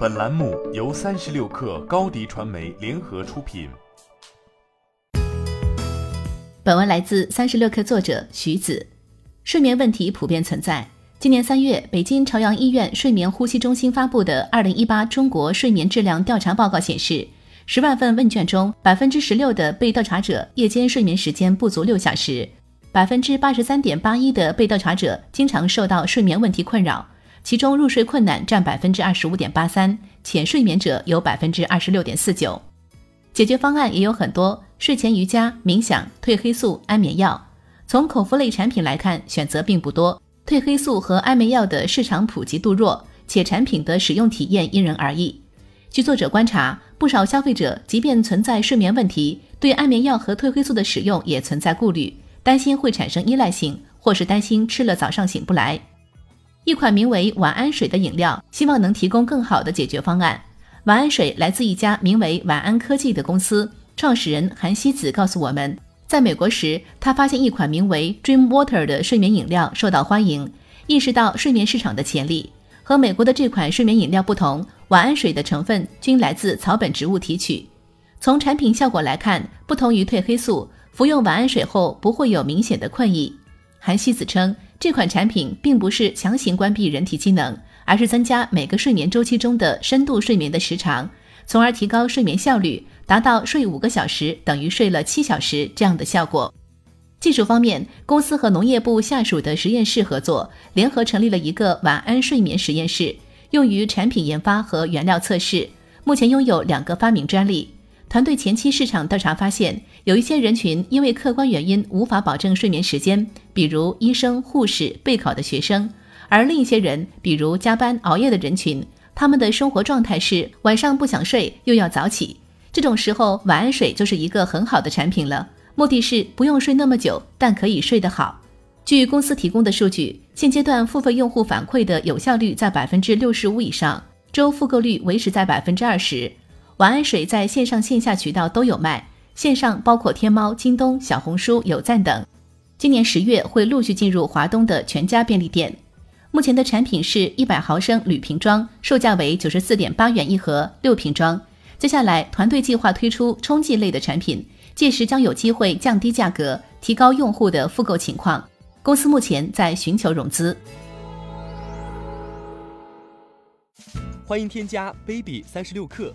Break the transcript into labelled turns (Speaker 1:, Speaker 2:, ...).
Speaker 1: 本栏目由三十六氪高低传媒联合出品。
Speaker 2: 本文来自三十六氪作者徐子。睡眠问题普遍存在。今年三月，北京朝阳医院睡眠呼吸中心发布的《二零一八中国睡眠质量调查报告》显示，十万份问卷中，百分之十六的被调查者夜间睡眠时间不足六小时，百分之八十三点八一的被调查者经常受到睡眠问题困扰。其中入睡困难占百分之二十五点八三，浅睡眠者有百分之二十六点四九。解决方案也有很多：睡前瑜伽、冥想、褪黑素、安眠药。从口服类产品来看，选择并不多。褪黑素和安眠药的市场普及度弱，且产品的使用体验因人而异。据作者观察，不少消费者即便存在睡眠问题，对安眠药和褪黑素的使用也存在顾虑，担心会产生依赖性，或是担心吃了早上醒不来。一款名为“晚安水”的饮料，希望能提供更好的解决方案。晚安水来自一家名为“晚安科技”的公司，创始人韩希子告诉我们，在美国时，他发现一款名为 “Dream Water” 的睡眠饮料受到欢迎，意识到睡眠市场的潜力。和美国的这款睡眠饮料不同，晚安水的成分均来自草本植物提取。从产品效果来看，不同于褪黑素，服用晚安水后不会有明显的困意。韩希子称。这款产品并不是强行关闭人体机能，而是增加每个睡眠周期中的深度睡眠的时长，从而提高睡眠效率，达到睡五个小时等于睡了七小时这样的效果。技术方面，公司和农业部下属的实验室合作，联合成立了一个晚安睡眠实验室，用于产品研发和原料测试。目前拥有两个发明专利。团队前期市场调查发现，有一些人群因为客观原因无法保证睡眠时间，比如医生、护士、备考的学生；而另一些人，比如加班熬夜的人群，他们的生活状态是晚上不想睡又要早起。这种时候，晚安水就是一个很好的产品了。目的是不用睡那么久，但可以睡得好。据公司提供的数据，现阶段付费用户反馈的有效率在百分之六十五以上，周复购率维持在百分之二十。晚安水在线上线下渠道都有卖，线上包括天猫、京东、小红书、有赞等。今年十月会陆续进入华东的全家便利店。目前的产品是一百毫升铝瓶装，售价为九十四点八元一盒，六瓶装。接下来团队计划推出冲剂类的产品，届时将有机会降低价格，提高用户的复购情况。公司目前在寻求融资。
Speaker 3: 欢迎添加 baby 三十六克。